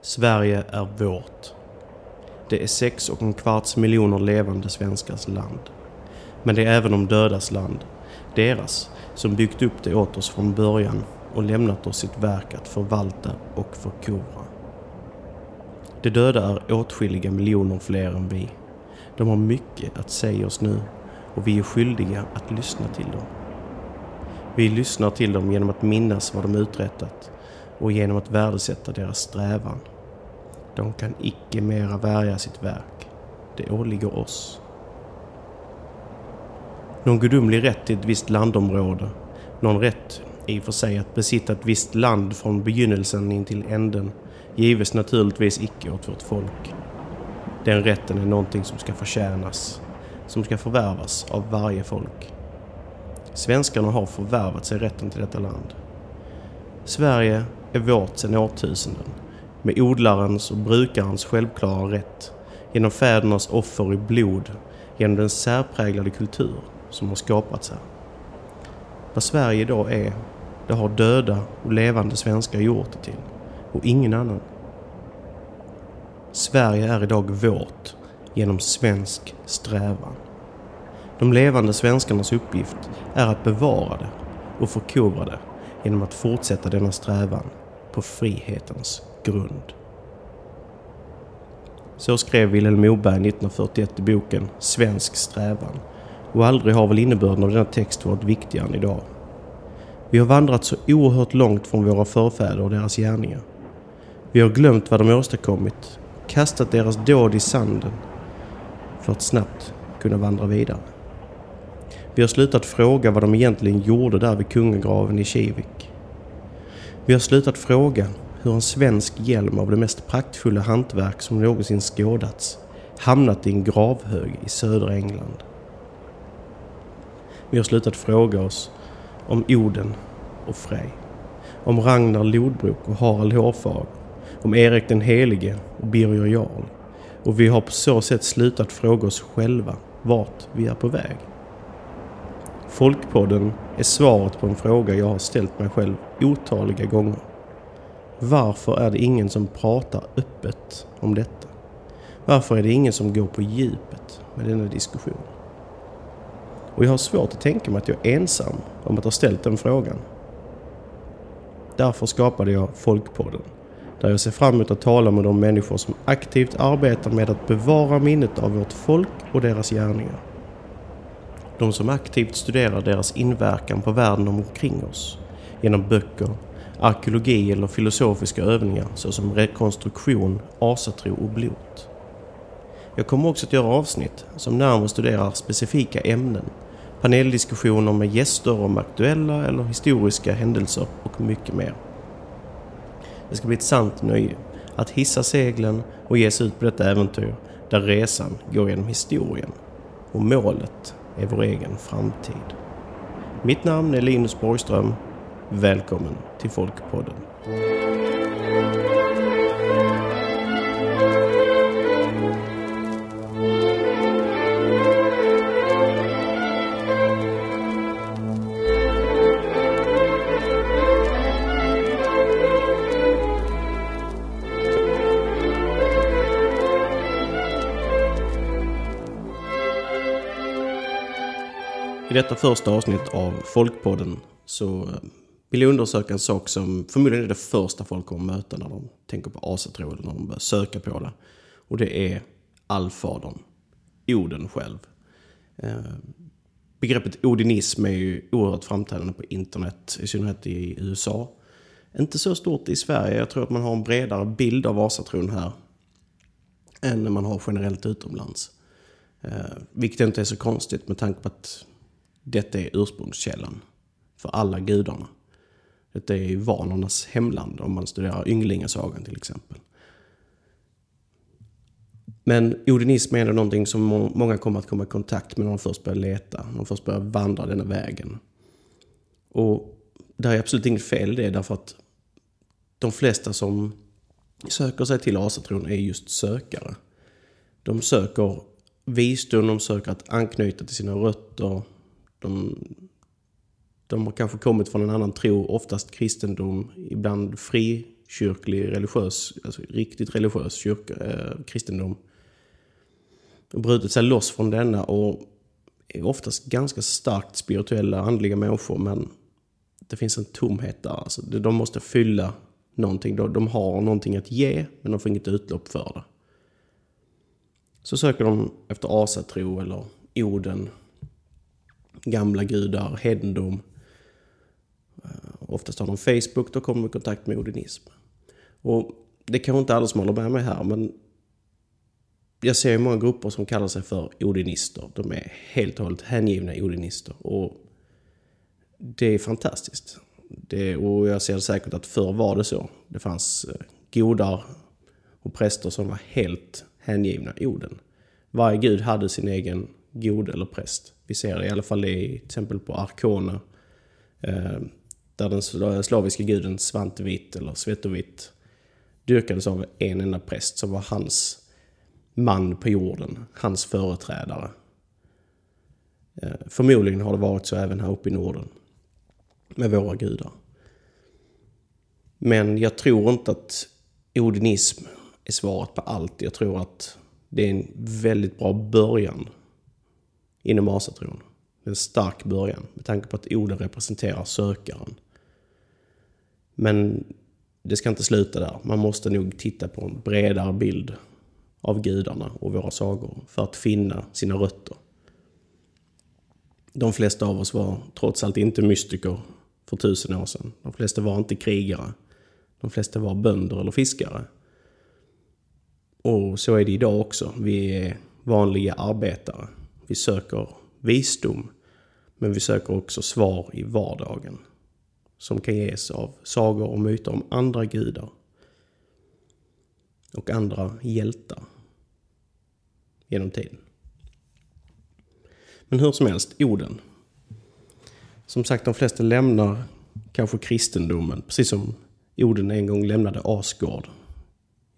Sverige är vårt. Det är sex och en kvarts miljoner levande svenskars land. Men det är även de dödas land. Deras, som byggt upp det åt oss från början och lämnat oss sitt verk att förvalta och förkovra. De döda är åtskilliga miljoner fler än vi. De har mycket att säga oss nu och vi är skyldiga att lyssna till dem. Vi lyssnar till dem genom att minnas vad de uträttat och genom att värdesätta deras strävan. De kan icke mera värja sitt verk. Det åligger oss. Någon gudomlig rätt till ett visst landområde, någon rätt i och för sig att besitta ett visst land från begynnelsen in till änden, gives naturligtvis icke åt vårt folk. Den rätten är någonting som ska förtjänas, som ska förvärvas av varje folk. Svenskarna har förvärvat sig rätten till detta land. Sverige är vårt sedan årtusenden, med odlarens och brukarens självklara rätt, genom fädernas offer i blod, genom den särpräglade kultur som har skapats här. Vad Sverige idag är, det har döda och levande svenskar gjort det till, och ingen annan. Sverige är idag vårt genom svensk strävan. De levande svenskarnas uppgift är att bevara det och förkovra det genom att fortsätta denna strävan på frihetens grund. Så skrev Vilhelm Moberg 1941 i boken Svensk strävan och aldrig har väl innebörden av denna text varit viktigare än idag. Vi har vandrat så oerhört långt från våra förfäder och deras gärningar. Vi har glömt vad de åstadkommit, kastat deras dåd i sanden för att snabbt kunna vandra vidare. Vi har slutat fråga vad de egentligen gjorde där vid kungagraven i Kivik. Vi har slutat fråga hur en svensk hjälm av det mest praktfulla hantverk som någonsin skådats hamnat i en gravhög i södra England. Vi har slutat fråga oss om Oden och Frej. Om Ragnar Lodbrok och Harald Hårfager. Om Erik den helige och Birger Jarl. Och vi har på så sätt slutat fråga oss själva vart vi är på väg. Folkpodden är svaret på en fråga jag har ställt mig själv otaliga gånger. Varför är det ingen som pratar öppet om detta? Varför är det ingen som går på djupet med denna diskussion? Och jag har svårt att tänka mig att jag är ensam om att ha ställt den frågan. Därför skapade jag Folkpodden, där jag ser fram emot att tala med de människor som aktivt arbetar med att bevara minnet av vårt folk och deras gärningar. De som aktivt studerar deras inverkan på världen omkring oss genom böcker, arkeologi eller filosofiska övningar såsom rekonstruktion, asatro och blot. Jag kommer också att göra avsnitt som närmare studerar specifika ämnen, paneldiskussioner med gäster om aktuella eller historiska händelser och mycket mer. Det ska bli ett sant nöje att hissa seglen och ge sig ut på detta äventyr där resan går genom historien. Och målet är vår egen framtid. Mitt namn är Linus Borgström. Välkommen till Folkpodden. I detta första avsnitt av Folkpodden så eh, vill jag undersöka en sak som förmodligen är det första folk kommer möta när de tänker på asatro eller när de börjar söka på det. Och det är allfadern, Oden själv. Eh, begreppet odinism är ju oerhört framträdande på internet, i synnerhet i USA. Inte så stort i Sverige, jag tror att man har en bredare bild av asatron här än man har generellt utomlands. Eh, vilket inte är så konstigt med tanke på att detta är ursprungskällan för alla gudarna. Detta är vanornas hemland om man studerar Ynglingasagan till exempel. Men odinism är ändå någonting som många kommer att komma i kontakt med när de först börjar leta, när de först börjar vandra denna vägen. Och det är absolut inget fel i det därför att de flesta som söker sig till asatron är just sökare. De söker visdom, de söker att anknyta till sina rötter, de, de har kanske kommit från en annan tro, oftast kristendom, ibland frikyrklig religiös, alltså riktigt religiös kyrka, eh, kristendom. Och brutit sig loss från denna och är oftast ganska starkt spirituella, andliga människor men det finns en tomhet där. Alltså, de måste fylla någonting. De har någonting att ge men de får inget utlopp för det. Så söker de efter asatro eller Oden, gamla gudar, hedendom. Eh, oftast har de Facebook, då kommer de i kontakt med odinism. Och det kanske inte alla som håller med mig här, men jag ser ju många grupper som kallar sig för odinister. De är helt och hållet hängivna odinister. Och det är fantastiskt. Det, och jag ser säkert att förr var det så. Det fanns eh, godar och präster som var helt hängivna Oden. Varje gud hade sin egen god eller präst. Vi ser det i alla fall det till exempel på Arkona. Eh, där den slaviska guden Svantvit eller Svetovit dyrkades av en enda präst som var hans man på jorden, hans företrädare. Eh, förmodligen har det varit så även här uppe i Norden med våra gudar. Men jag tror inte att odinism är svaret på allt. Jag tror att det är en väldigt bra början inom asatron. En stark början med tanke på att Oden representerar sökaren. Men det ska inte sluta där. Man måste nog titta på en bredare bild av gudarna och våra sagor för att finna sina rötter. De flesta av oss var trots allt inte mystiker för tusen år sedan. De flesta var inte krigare. De flesta var bönder eller fiskare. Och så är det idag också. Vi är vanliga arbetare. Vi söker visdom, men vi söker också svar i vardagen som kan ges av sagor och myter om andra gudar och andra hjältar genom tiden. Men hur som helst, Oden. Som sagt, de flesta lämnar kanske kristendomen, precis som Oden en gång lämnade Asgård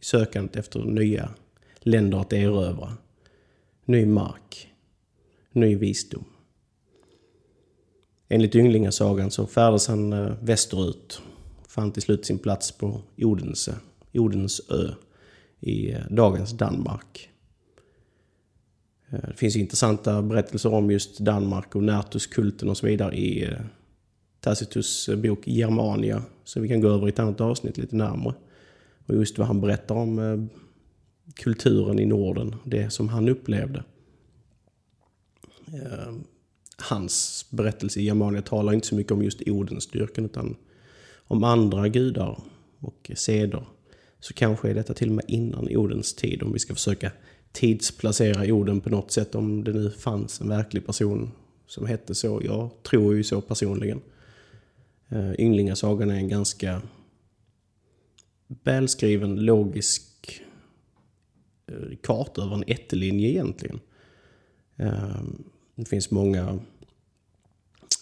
i sökandet efter nya länder att erövra, ny mark, ny visdom. Enligt Ynglingasagan så färdes han eh, västerut. Fann till slut sin plats på Odense, Odensö i eh, dagens Danmark. Eh, det finns intressanta berättelser om just Danmark och Nertuskulten och så vidare i Tacitus bok Germania. Som vi kan gå över i ett annat avsnitt lite närmare. Och just vad han berättar om kulturen i Norden, det som han upplevde Eh, hans berättelse i Germania talar inte så mycket om just Odensdyrkan utan om andra gudar och seder. Så kanske är detta till och med innan Odens tid om vi ska försöka tidsplacera Oden på något sätt om det nu fanns en verklig person som hette så. Jag tror ju så personligen. Eh, Ynglingasagan är en ganska välskriven, logisk eh, karta över en ättelinje egentligen. Det finns många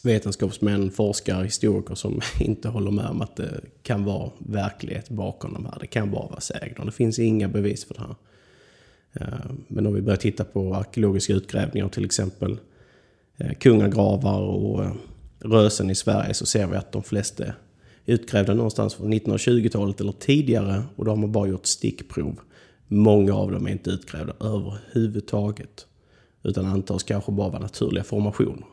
vetenskapsmän, forskare, historiker som inte håller med om att det kan vara verklighet bakom de här. Det kan bara vara sägner. Det finns inga bevis för det här. Eh, men om vi börjar titta på arkeologiska utgrävningar, till exempel eh, kungagravar och eh, rösen i Sverige, så ser vi att de flesta är utgrävda någonstans från 1920-talet eller tidigare och då har man bara gjort stickprov. Många av dem är inte utgrävda överhuvudtaget utan antas kanske bara vara naturliga formationer.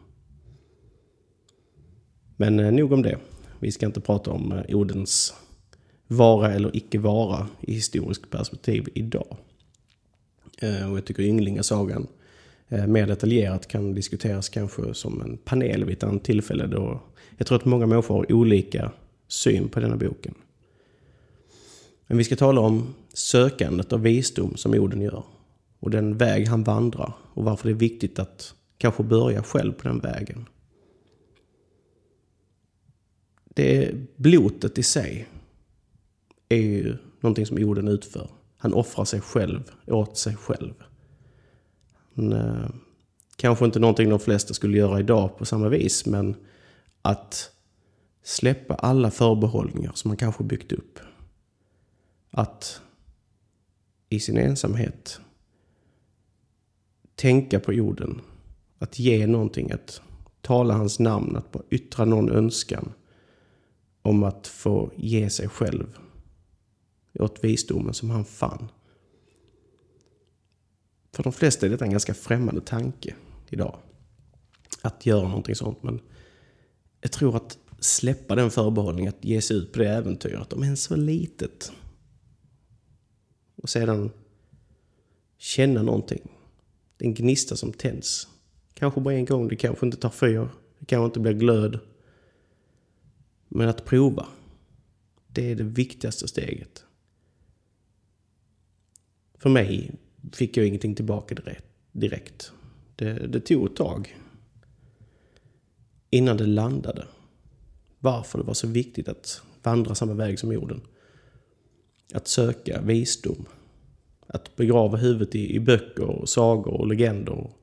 Men eh, nog om det. Vi ska inte prata om eh, Odens vara eller icke vara i historiskt perspektiv idag. Eh, och jag tycker Ynglingasagan mer detaljerat kan diskuteras kanske som en panel vid ett annat tillfälle då jag tror att många människor har olika syn på denna boken. Men vi ska tala om sökandet av visdom som Oden gör och den väg han vandrar och varför det är viktigt att kanske börja själv på den vägen. Det blotet i sig är ju någonting som Oden utför. Han offrar sig själv åt sig själv. Han, eh, kanske inte någonting de flesta skulle göra idag på samma vis, men att släppa alla förbehållningar som man kanske byggt upp. Att i sin ensamhet tänka på jorden. Att ge någonting, att tala hans namn, att bara yttra någon önskan om att få ge sig själv åt visdomen som han fann. För de flesta är detta en ganska främmande tanke idag. Att göra någonting sånt. Men jag tror att släppa den förbehållningen att ge sig ut på det äventyret, om än så litet. Och sedan känna någonting. En gnista som tänds. Kanske bara en gång, det kanske inte tar fyr. Det kanske inte blir glöd. Men att prova. Det är det viktigaste steget. För mig fick jag ingenting tillbaka direkt. Det, det tog ett tag. Innan det landade. Varför det var så viktigt att vandra samma väg som jorden. Att söka visdom. Att begrava huvudet i, i böcker, och sagor och legender. Och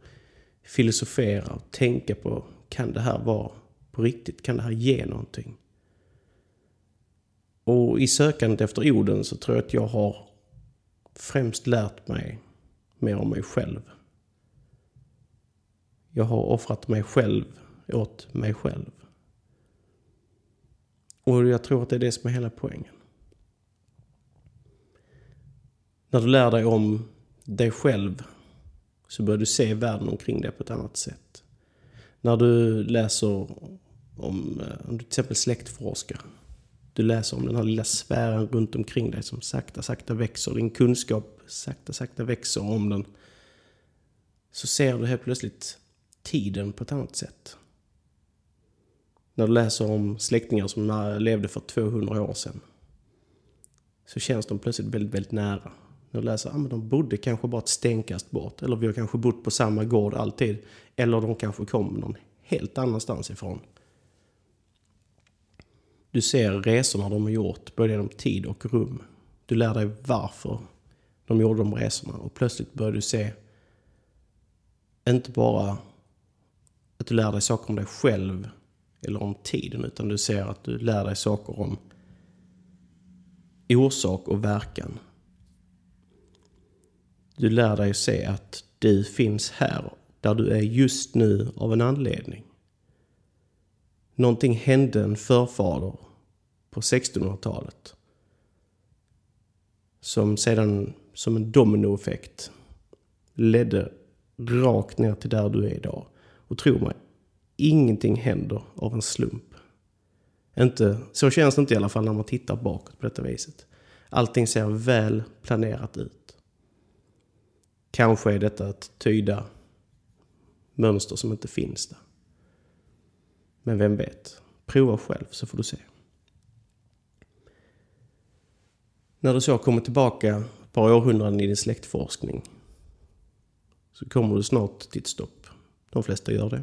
filosofera och tänka på, kan det här vara på riktigt? Kan det här ge någonting? Och i sökandet efter orden så tror jag att jag har främst lärt mig mer om mig själv. Jag har offrat mig själv åt mig själv. Och jag tror att det är det som är hela poängen. När du lär dig om dig själv så börjar du se världen omkring dig på ett annat sätt. När du läser om, eh, om du till exempel släktforskar. Du läser om den här lilla sfären runt omkring dig som sakta, sakta växer. Din kunskap sakta, sakta växer om den. Så ser du helt plötsligt tiden på ett annat sätt. När du läser om släktingar som eh, levde för 200 år sedan. Så känns de plötsligt väldigt, väldigt nära. När du läser, ah, de bodde kanske bara ett stenkast bort. Eller vi har kanske bott på samma gård alltid. Eller de kanske kom någon helt annanstans ifrån. Du ser resorna de har gjort, både genom tid och rum. Du lär dig varför de gjorde de resorna. Och plötsligt börjar du se, inte bara att du lär dig saker om dig själv eller om tiden, utan du ser att du lär dig saker om orsak och verkan. Du lär dig se att du finns här, där du är just nu av en anledning. Någonting hände en förfader på 1600-talet. Som sedan, som en dominoeffekt, ledde rakt ner till där du är idag. Och tro mig, ingenting händer av en slump. Inte, så känns det inte i alla fall när man tittar bakåt på detta viset. Allting ser väl planerat ut. Kanske är detta att tyda mönster som inte finns där. Men vem vet? Prova själv så får du se. När du så kommer tillbaka ett par århundraden i din släktforskning så kommer du snart till ett stopp. De flesta gör det.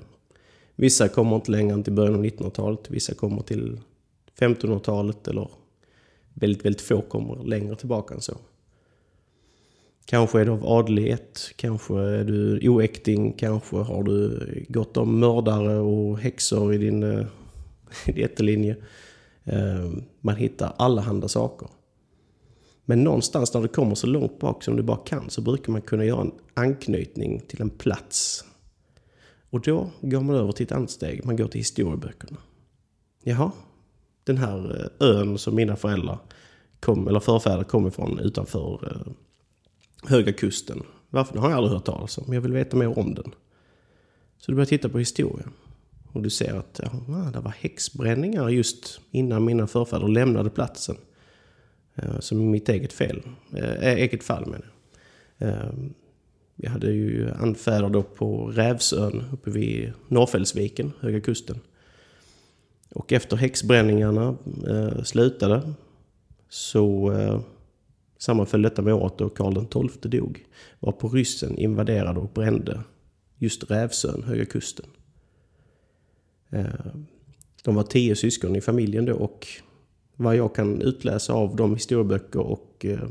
Vissa kommer inte längre än till början av 1900-talet. Vissa kommer till 1500-talet eller väldigt, väldigt få kommer längre tillbaka än så. Kanske är du av adlighet, kanske är du oäkting, kanske har du gått om mördare och häxor i din, eh, jättelinje. ättelinje. Man hittar allehanda saker. Men någonstans när du kommer så långt bak som du bara kan så brukar man kunna göra en anknytning till en plats. Och då går man över till ett annat steg, man går till historieböckerna. Jaha, den här eh, ön som mina föräldrar kom, eller förfäder kom ifrån utanför eh, Höga Kusten. Varför? Det har jag aldrig hört talas om. Jag vill veta mer om den. Så du börjar titta på historien. Och du ser att ja, ah, det var häxbränningar just innan mina förfäder lämnade platsen. Eh, som i mitt eget fel. Äh, eget fall menar jag. Jag hade ju anfäder då på Rävsön uppe vid Norrfällsviken, Höga Kusten. Och efter häxbränningarna slutade så sammanföll detta med året då Karl XII dog. Var på ryssen invaderade och brände just Rävsön, Höga Kusten. Eh, de var tio syskon i familjen då och vad jag kan utläsa av de historieböcker och eh,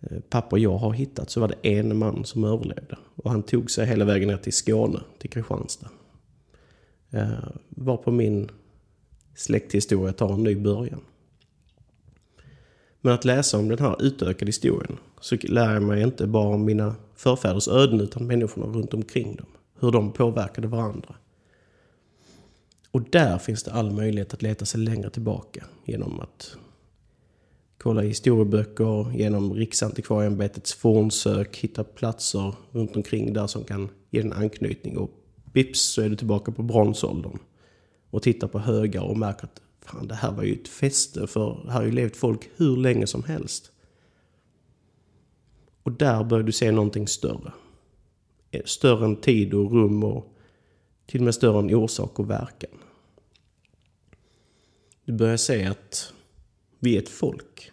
eh, papper jag har hittat så var det en man som överlevde. Och han tog sig hela vägen ner till Skåne, till Kristianstad. Varpå var på min släkthistoria tar en ny början. Men att läsa om den här utökade historien så lär jag mig inte bara om mina förfäders öden utan människorna runt omkring dem. Hur de påverkade varandra. Och där finns det all möjlighet att leta sig längre tillbaka genom att kolla historieböcker, genom Riksantikvarieämbetets fornsök, hitta platser runt omkring där som kan ge en anknytning. Och vips så är du tillbaka på bronsåldern. Och tittar på högar och märker att fan, det här var ju ett fäste för här har ju levt folk hur länge som helst. Och där börjar du se någonting större. Eh, större än tid och rum och till och med större än orsak och verkan. Du börjar se att vi är ett folk.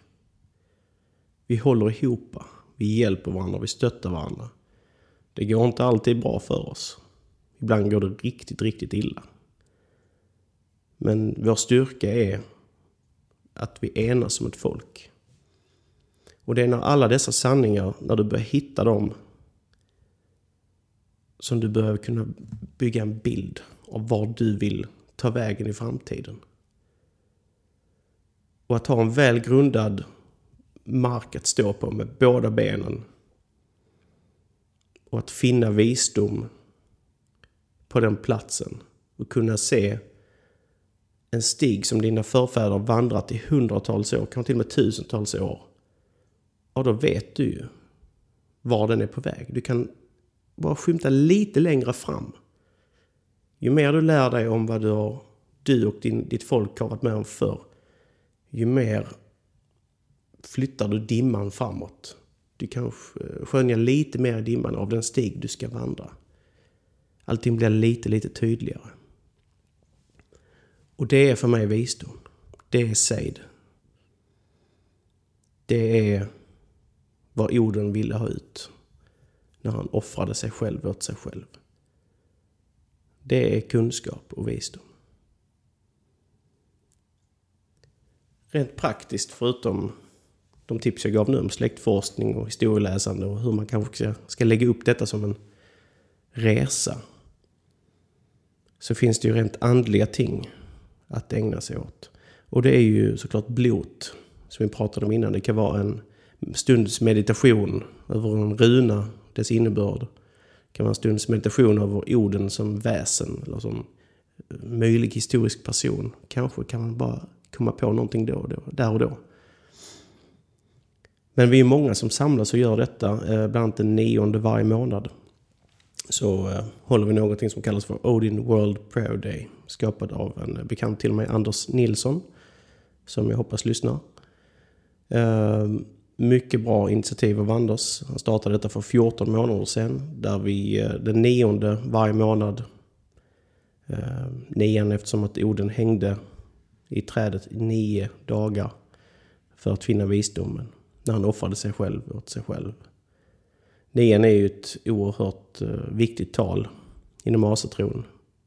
Vi håller ihop. Vi hjälper varandra, vi stöttar varandra. Det går inte alltid bra för oss. Ibland går det riktigt, riktigt illa. Men vår styrka är att vi enas som ett folk. Och det är när alla dessa sanningar, när du börjar hitta dem, som du börjar kunna bygga en bild av var du vill ta vägen i framtiden. Och att ha en väl grundad mark att stå på med båda benen. Och att finna visdom på den platsen. Och kunna se en stig som dina förfäder vandrat i hundratals år, kanske till och med tusentals år. Och då vet du ju var den är på väg. Du kan bara skymta lite längre fram. Ju mer du lär dig om vad du, har, du och din, ditt folk har varit med om förr, ju mer flyttar du dimman framåt. Du kan skönja lite mer i dimman av den stig du ska vandra. Allting blir lite, lite tydligare. Och det är för mig visdom. Det är sejd. Det är vad orden ville ha ut när han offrade sig själv åt sig själv. Det är kunskap och visdom. Rent praktiskt, förutom de tips jag gav nu om släktforskning och historieläsande och hur man kanske ska, ska lägga upp detta som en resa. Så finns det ju rent andliga ting att ägna sig åt. Och det är ju såklart blot, som vi pratade om innan. Det kan vara en stunds meditation över en runa, dess innebörd. Det kan vara en stunds meditation över orden som väsen eller som möjlig historisk person. Kanske kan man bara komma på någonting då och då, där och då. Men vi är många som samlas och gör detta, eh, bland annat den nionde varje månad. Så eh, håller vi någonting som kallas för Odin World Prayer Day. Skapad av en bekant till mig, Anders Nilsson. Som jag hoppas lyssnar. Eh, mycket bra initiativ av Anders. Han startade detta för 14 månader sedan. Där vi eh, den nionde varje månad. Eh, nian eftersom att Oden hängde i trädet i nio dagar. För att finna visdomen när han offrade sig själv åt sig själv. Nian är ju ett oerhört eh, viktigt tal inom asatron.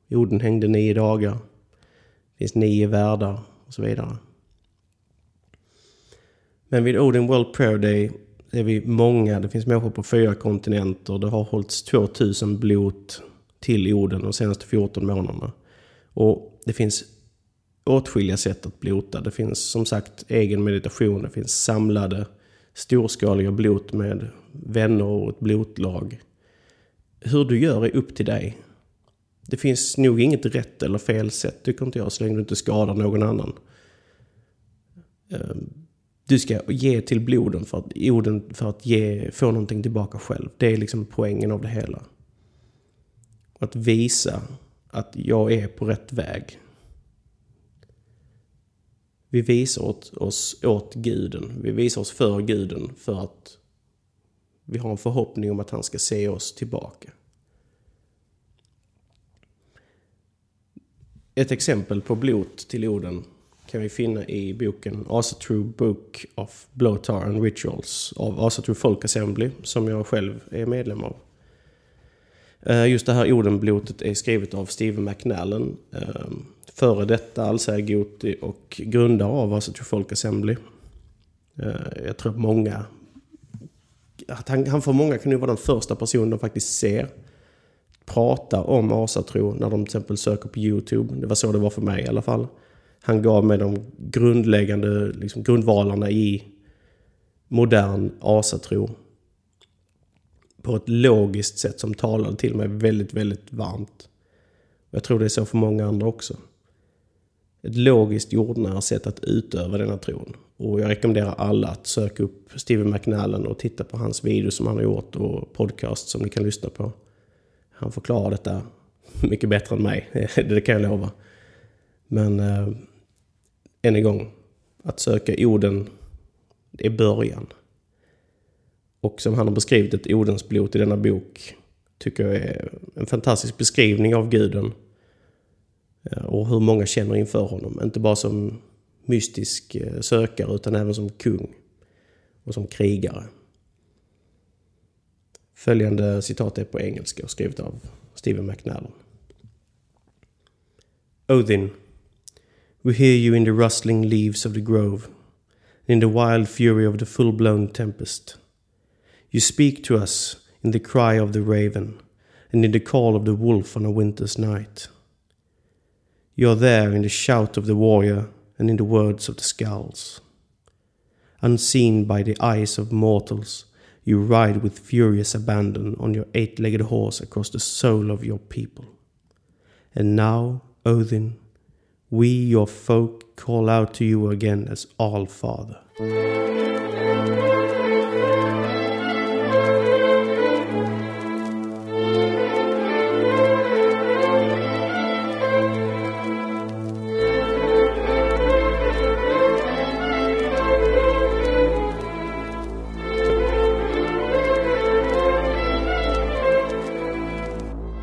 Jorden hängde nio dagar. Det finns nio världar och så vidare. Men vid Odin World Prayer Day är vi många. Det finns människor på fyra kontinenter. Det har hållits 2000 blot till jorden de senaste 14 månaderna. Och det finns åtskilliga sätt att blota. Det finns som sagt egen meditation. Det finns samlade storskaliga blot med vänner och ett blotlag. Hur du gör är upp till dig. Det finns nog inget rätt eller fel sätt, tycker inte jag, så länge du inte skadar någon annan. Ehm, du ska ge till bloden för att, orden för att ge, få någonting tillbaka själv. Det är liksom poängen av det hela. Att visa att jag är på rätt väg. Vi visar åt, oss åt guden. Vi visar oss för guden för att vi har en förhoppning om att han ska se oss tillbaka. Ett exempel på blot till orden kan vi finna i boken Asatru Book of Blotar and Rituals av Asatru Folk Assembly som jag själv är medlem av. Eh, just det här ordenblotet är skrivet av Steve McNallen ehm, före detta allsägoti och grundare av alltså Asatrue Folk Assembly. Eh, jag tror att många... Att han, han för många kan ju vara den första personen de faktiskt ser prata om asatro när de till exempel söker på YouTube. Det var så det var för mig i alla fall. Han gav mig de grundläggande liksom, grundvalarna i modern asatro. På ett logiskt sätt som talade till mig väldigt, väldigt varmt. Jag tror det är så för många andra också ett logiskt jordnära sätt att utöva denna tron. Och jag rekommenderar alla att söka upp Steven McNallen och titta på hans videos som han har gjort och podcast som ni kan lyssna på. Han förklarar detta mycket bättre än mig, det kan jag lova. Men eh, än en gång, att söka orden är början. Och som han har beskrivit ett Odensblot i denna bok tycker jag är en fantastisk beskrivning av guden. Eh, och hur många känner inför honom. Inte bara som mystisk eh, sökare utan även som kung och som krigare. Följande citat är på engelska och skrivet av Stephen McNallen. Odin, we hear you in the rustling leaves of the grove, in the wild fury of the full-blown tempest. You speak to us in the cry of the raven, and in the call of the wolf on a winter's night. You are there in the shout of the warrior and in the words of the skulls. Unseen by the eyes of mortals, you ride with furious abandon on your eight legged horse across the soul of your people. And now, Odin, we, your folk, call out to you again as All Father.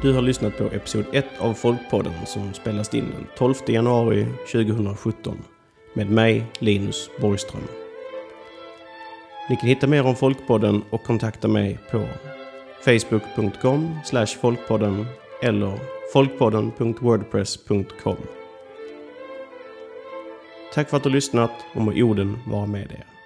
Du har lyssnat på episod 1 av Folkpodden som spelas in den 12 januari 2017 med mig, Linus Borgström. Ni kan hitta mer om Folkpodden och kontakta mig på facebook.com folkpodden eller folkpodden.wordpress.com. Tack för att du har lyssnat och må orden vara med er.